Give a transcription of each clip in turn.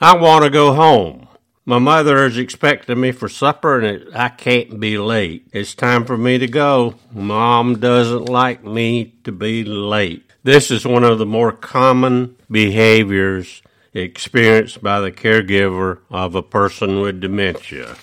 I want to go home. My mother is expecting me for supper and I can't be late. It's time for me to go. Mom doesn't like me to be late. This is one of the more common behaviors experienced by the caregiver of a person with dementia.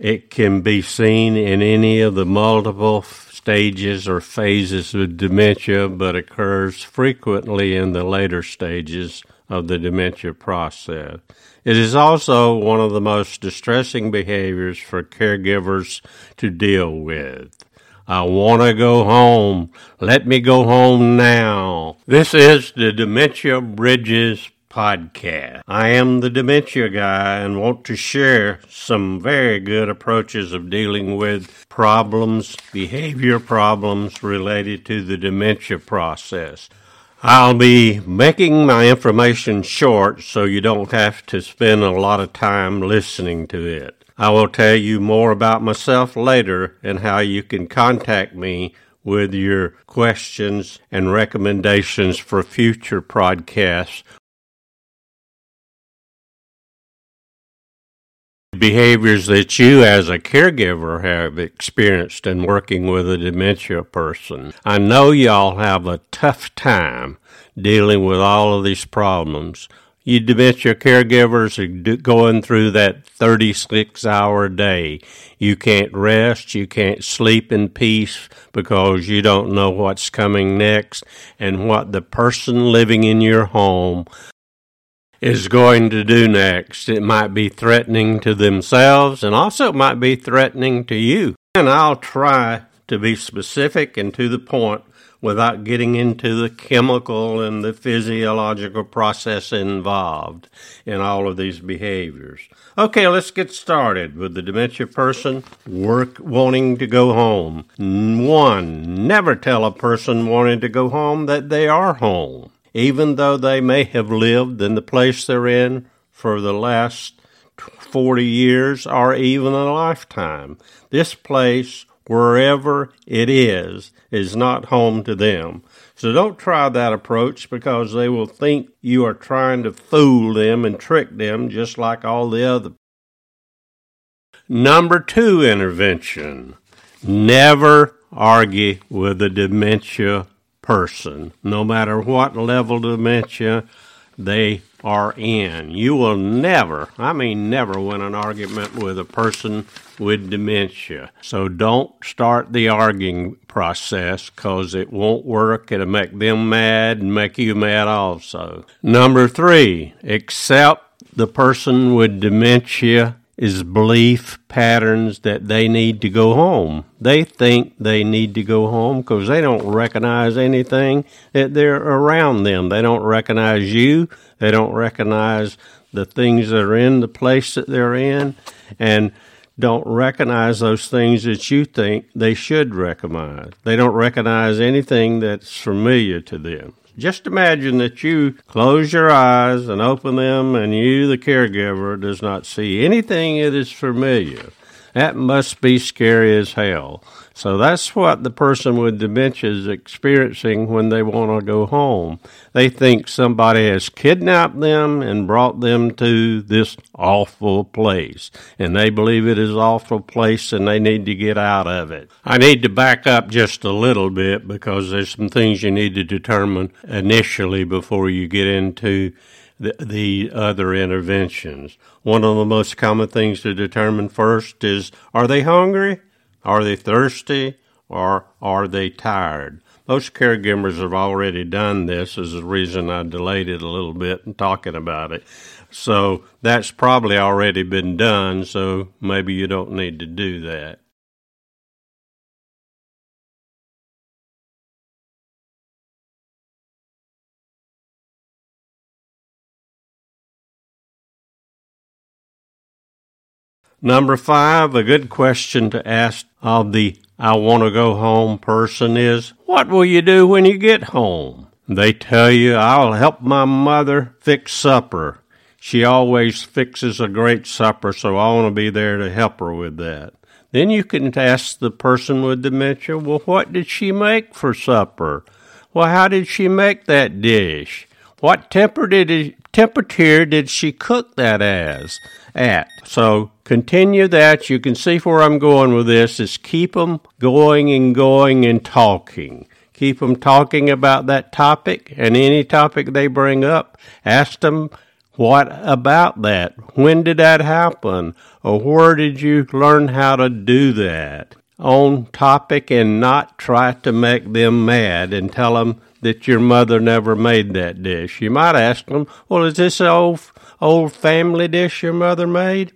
It can be seen in any of the multiple stages or phases of dementia, but occurs frequently in the later stages of the dementia process. It is also one of the most distressing behaviors for caregivers to deal with. I want to go home. Let me go home now. This is the Dementia Bridges podcast. I am the dementia guy and want to share some very good approaches of dealing with problems, behavior problems related to the dementia process. I'll be making my information short so you don't have to spend a lot of time listening to it. I will tell you more about myself later and how you can contact me with your questions and recommendations for future podcasts behaviors that you as a caregiver have experienced in working with a dementia person. I know y'all have a tough time dealing with all of these problems. You dementia caregivers are going through that 36 hour day. You can't rest. You can't sleep in peace because you don't know what's coming next and what the person living in your home is going to do next. It might be threatening to themselves and also it might be threatening to you. And I'll try to be specific and to the point without getting into the chemical and the physiological process involved in all of these behaviors. Okay, let's get started with the dementia person work wanting to go home. One, never tell a person wanting to go home that they are home even though they may have lived in the place they're in for the last 40 years or even a lifetime. This place, wherever it is, is not home to them. So don't try that approach because they will think you are trying to fool them and trick them just like all the other. Number two intervention. Never argue with a dementia person, no matter what level of dementia they are in. You will never, I mean, never win an argument with a person with dementia. So don't start the arguing process because it won't work. It'll make them mad and make you mad also. Number three, accept the person with dementia is belief patterns that they need to go home. They think they need to go home because they don't recognize anything that they're around them. They don't recognize you. They don't recognize the things that are in the place that they're in and don't recognize those things that you think they should recognize. They don't recognize anything that's familiar to them. Just imagine that you close your eyes and open them, and you, the caregiver, does not see anything that is familiar. That must be scary as hell. So that's what the person with dementia is experiencing when they want to go home. They think somebody has kidnapped them and brought them to this awful place. And they believe it is an awful place and they need to get out of it. I need to back up just a little bit because there's some things you need to determine initially before you get into the, the other interventions. One of the most common things to determine first is are they hungry? Are they thirsty? Or are they tired? Most caregivers have already done this, is the reason I delayed it a little bit in talking about it. So that's probably already been done, so maybe you don't need to do that. Number five, a good question to ask of the I want to go home person is, What will you do when you get home? They tell you, I'll help my mother fix supper. She always fixes a great supper, so I want to be there to help her with that. Then you can ask the person with dementia, Well, what did she make for supper? Well, how did she make that dish? What temper did he, temperature did she cook that as at? So continue that. You can see where I'm going with this. Is keep them going and going and talking. Keep them talking about that topic and any topic they bring up. Ask them what about that? When did that happen? Or where did you learn how to do that? On topic and not try to make them mad and tell them that your mother never made that dish. You might ask them, well, is this an old, old family dish your mother made?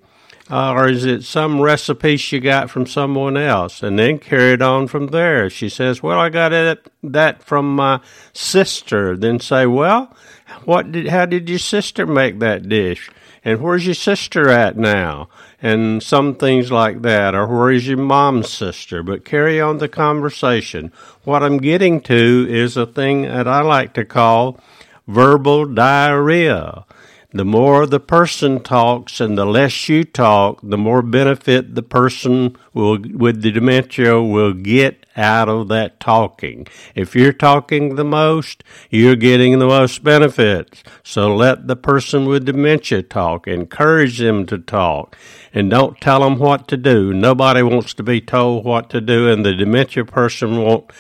Uh, or is it some recipe she got from someone else? And then carry it on from there. She says, well, I got it, that from my sister. Then say, well, what did, how did your sister make that dish? And where's your sister at now? And some things like that. Or where is your mom's sister? But carry on the conversation. What I'm getting to is a thing that I like to call verbal diarrhea. The more the person talks and the less you talk, the more benefit the person will, with the dementia will get out of that talking. If you're talking the most, you're getting the most benefits. So let the person with dementia talk. Encourage them to talk. And don't tell them what to do. Nobody wants to be told what to do, and the dementia person won't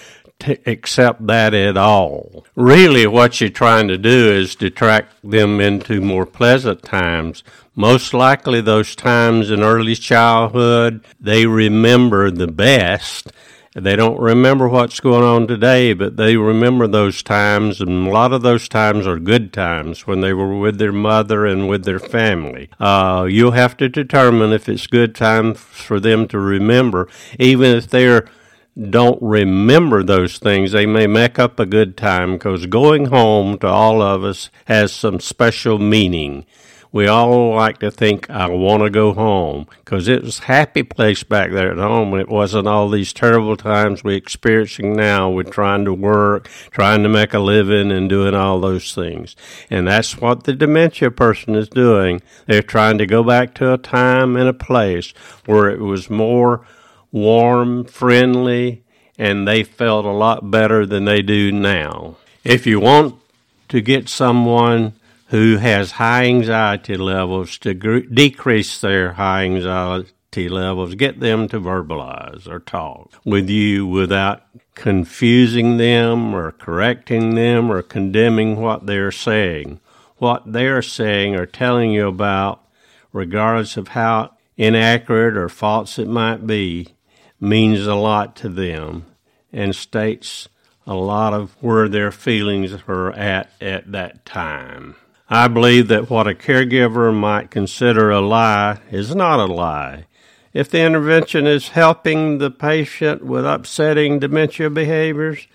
accept that at all. Really, what you're trying to do is to track them into more pleasant times. Most likely, those times in early childhood, they remember the best. They don't remember what's going on today, but they remember those times, and a lot of those times are good times when they were with their mother and with their family. Uh, you'll have to determine if it's good time for them to remember, even if they're don't remember those things, they may make up a good time because going home to all of us has some special meaning. We all like to think, I want to go home because it was a happy place back there at home. It wasn't all these terrible times we're experiencing now with trying to work, trying to make a living, and doing all those things. And that's what the dementia person is doing. They're trying to go back to a time and a place where it was more warm, friendly, and they felt a lot better than they do now. If you want to get someone who has high anxiety levels to gr- decrease their high anxiety levels, get them to verbalize or talk with you without confusing them or correcting them or condemning what they're saying. What they're saying or telling you about, regardless of how inaccurate or false it might be, means a lot to them and states a lot of where their feelings are at at that time. I believe that what a caregiver might consider a lie is not a lie. If the intervention is helping the patient with upsetting dementia behaviors,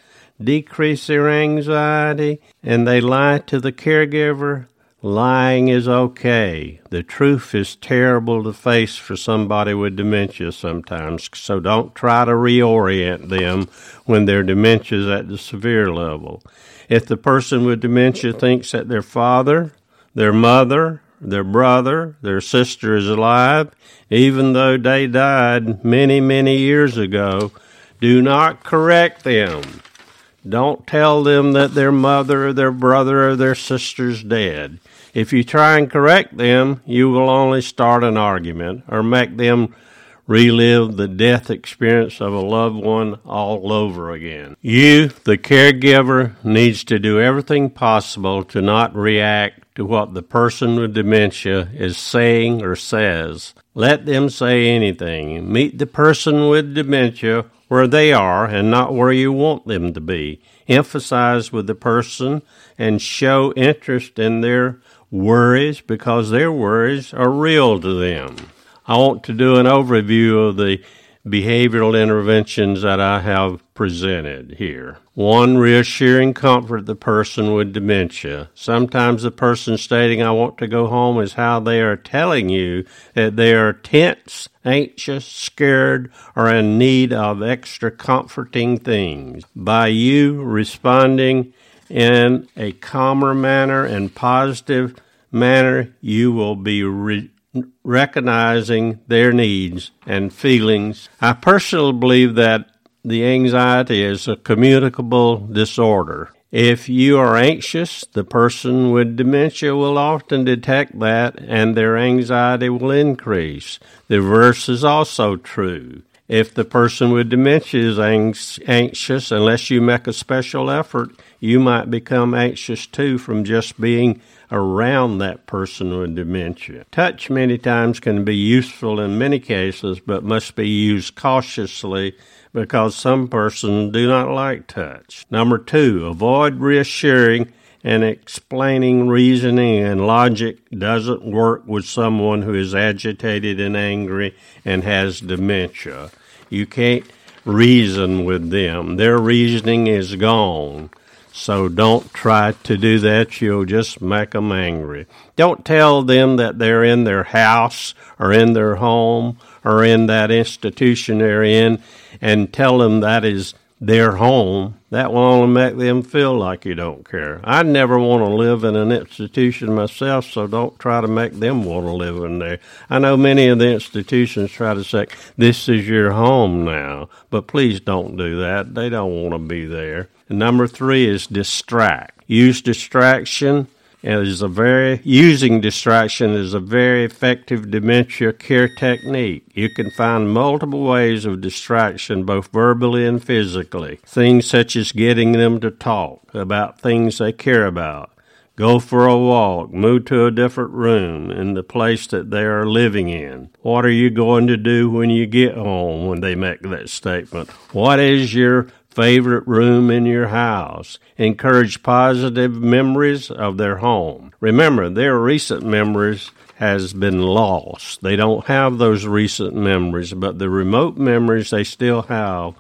decrease their anxiety, and they lie to the caregiver, Lying is okay. The truth is terrible to face for somebody with dementia sometimes, so don't try to reorient them when their dementia is at the severe level. If the person with dementia thinks that their father, their mother, their brother, their sister is alive, even though they died many, many years ago, do not correct them. Don't tell them that their mother or their brother or their sister's dead. If you try and correct them, you will only start an argument or make them relive the death experience of a loved one all over again. You, the caregiver, needs to do everything possible to not react to what the person with dementia is saying or says. Let them say anything. Meet the person with dementia where they are and not where you want them to be. Emphasize with the person and show interest in their worries because their worries are real to them. I want to do an overview of the behavioral interventions that I have presented here. One, reassuring comfort the person with dementia. Sometimes the person stating, I want to go home, is how they are telling you that they are tense, anxious, scared, or in need of extra comforting things. By you responding in a calmer manner and positive manner, you will be re- recognizing their needs and feelings. I personally believe that the anxiety is a communicable disorder. If you are anxious, the person with dementia will often detect that and their anxiety will increase. The reverse is also true. If the person with dementia is anxious, unless you make a special effort, you might become anxious too from just being around that person with dementia. Touch many times can be useful in many cases, but must be used cautiously because some persons do not like touch. Number two, avoid reassuring and explaining reasoning and logic doesn't work with someone who is agitated and angry and has dementia. You can't reason with them. Their reasoning is gone. So don't try to do that. You'll just make them angry. Don't tell them that they're in their house or in their home or in that institution they're in and tell them that is their home. That will only make them feel like you don't care. I never want to live in an institution myself, so don't try to make them want to live in there. I know many of the institutions try to say, this is your home now, but please don't do that. They don't want to be there. And number three is distract. Use distraction is a very using distraction is a very effective dementia care technique. You can find multiple ways of distraction, both verbally and physically. Things such as getting them to talk about things they care about. Go for a walk, move to a different room in the place that they are living in. What are you going to do when you get home when they make that statement? What is your favorite room in your house. Encourage positive memories of their home. Remember, their recent memories has been lost. They don't have those recent memories, but the remote memories they still have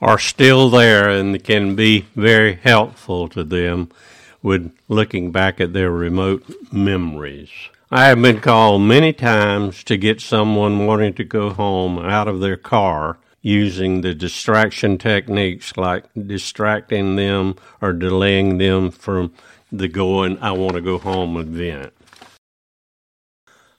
are still there and can be very helpful to them with looking back at their remote memories. I have been called many times to get someone wanting to go home out of their car using the distraction techniques like distracting them or delaying them from the going, I want to go home event.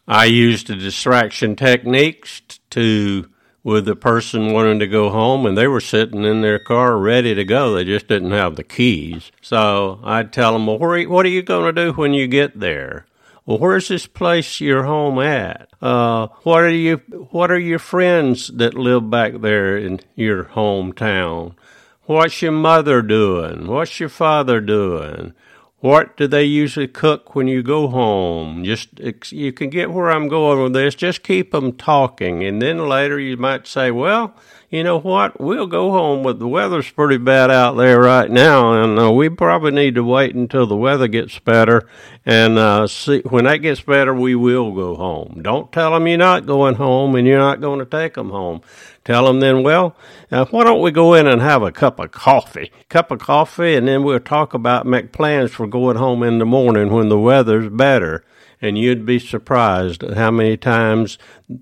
I used the distraction techniques to with the person wanting to go home and they were sitting in their car ready to go. They just didn't have the keys. So I'd tell them, well, where, what are you going to do when you get there? Well, where's this place your home at? Uh, what are you, what are your friends that live back there in your hometown? What's your mother doing? What's your father doing? What do they usually cook when you go home? Just you can get where I'm going with this. Just keep them talking, and then later you might say, "Well, you know what? We'll go home, but the weather's pretty bad out there right now, and uh, we probably need to wait until the weather gets better. And uh, see when that gets better, we will go home. Don't tell them you're not going home, and you're not going to take them home. Tell them then, well, uh, why don't we go in and have a cup of coffee? Cup of coffee, and then we'll talk about make plans for going home in the morning when the weather's better. And you'd be surprised how many times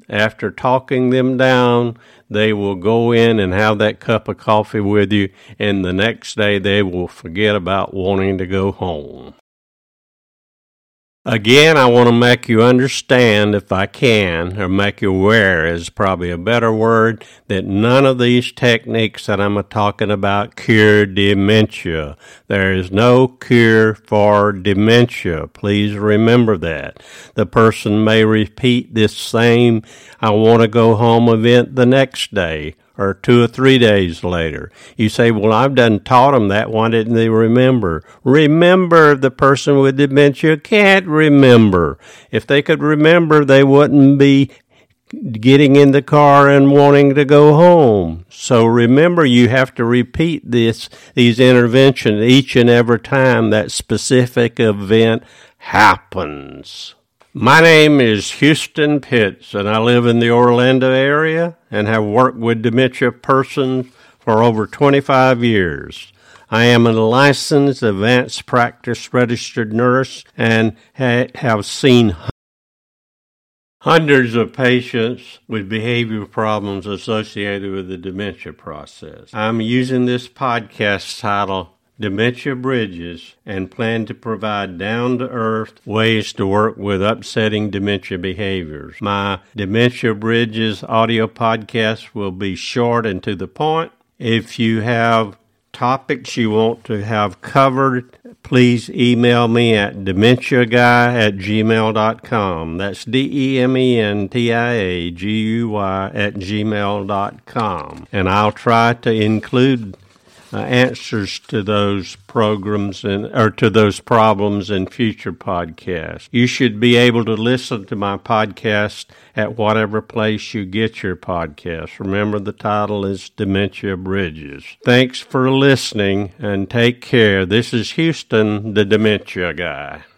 after talking them down, they will go in and have that cup of coffee with you, and the next day they will forget about wanting to go home. Again, I want to make you understand, if I can, or make you aware is probably a better word, that none of these techniques that I'm talking about cure dementia. There is no cure for dementia. Please remember that. The person may repeat this same, I want to go home event the next day or two or three days later. You say, Well, I've done taught them that. Why didn't they remember? Remember, the person with dementia can't remember. If they could remember, they wouldn't be getting in the car and wanting to go home. So remember, you have to repeat this, these interventions each and every time that specific event happens. My name is Houston Pitts, and I live in the Orlando area and have worked with dementia persons for over 25 years. I am a licensed advanced practice registered nurse and ha- have seen hundreds of patients with behavioral problems associated with the dementia process. I'm using this podcast title Dementia Bridges and plan to provide down to earth ways to work with upsetting dementia behaviors. My Dementia Bridges audio podcast will be short and to the point. If you have topics you want to have covered, please email me at dementiaguy at gmail.com. That's D E M E N T I A G U Y at gmail.com. And I'll try to include uh, answers to those programs and or to those problems in future podcasts. You should be able to listen to my podcast at whatever place you get your podcast. Remember the title is Dementia Bridges. Thanks for listening and take care. This is Houston, the dementia guy.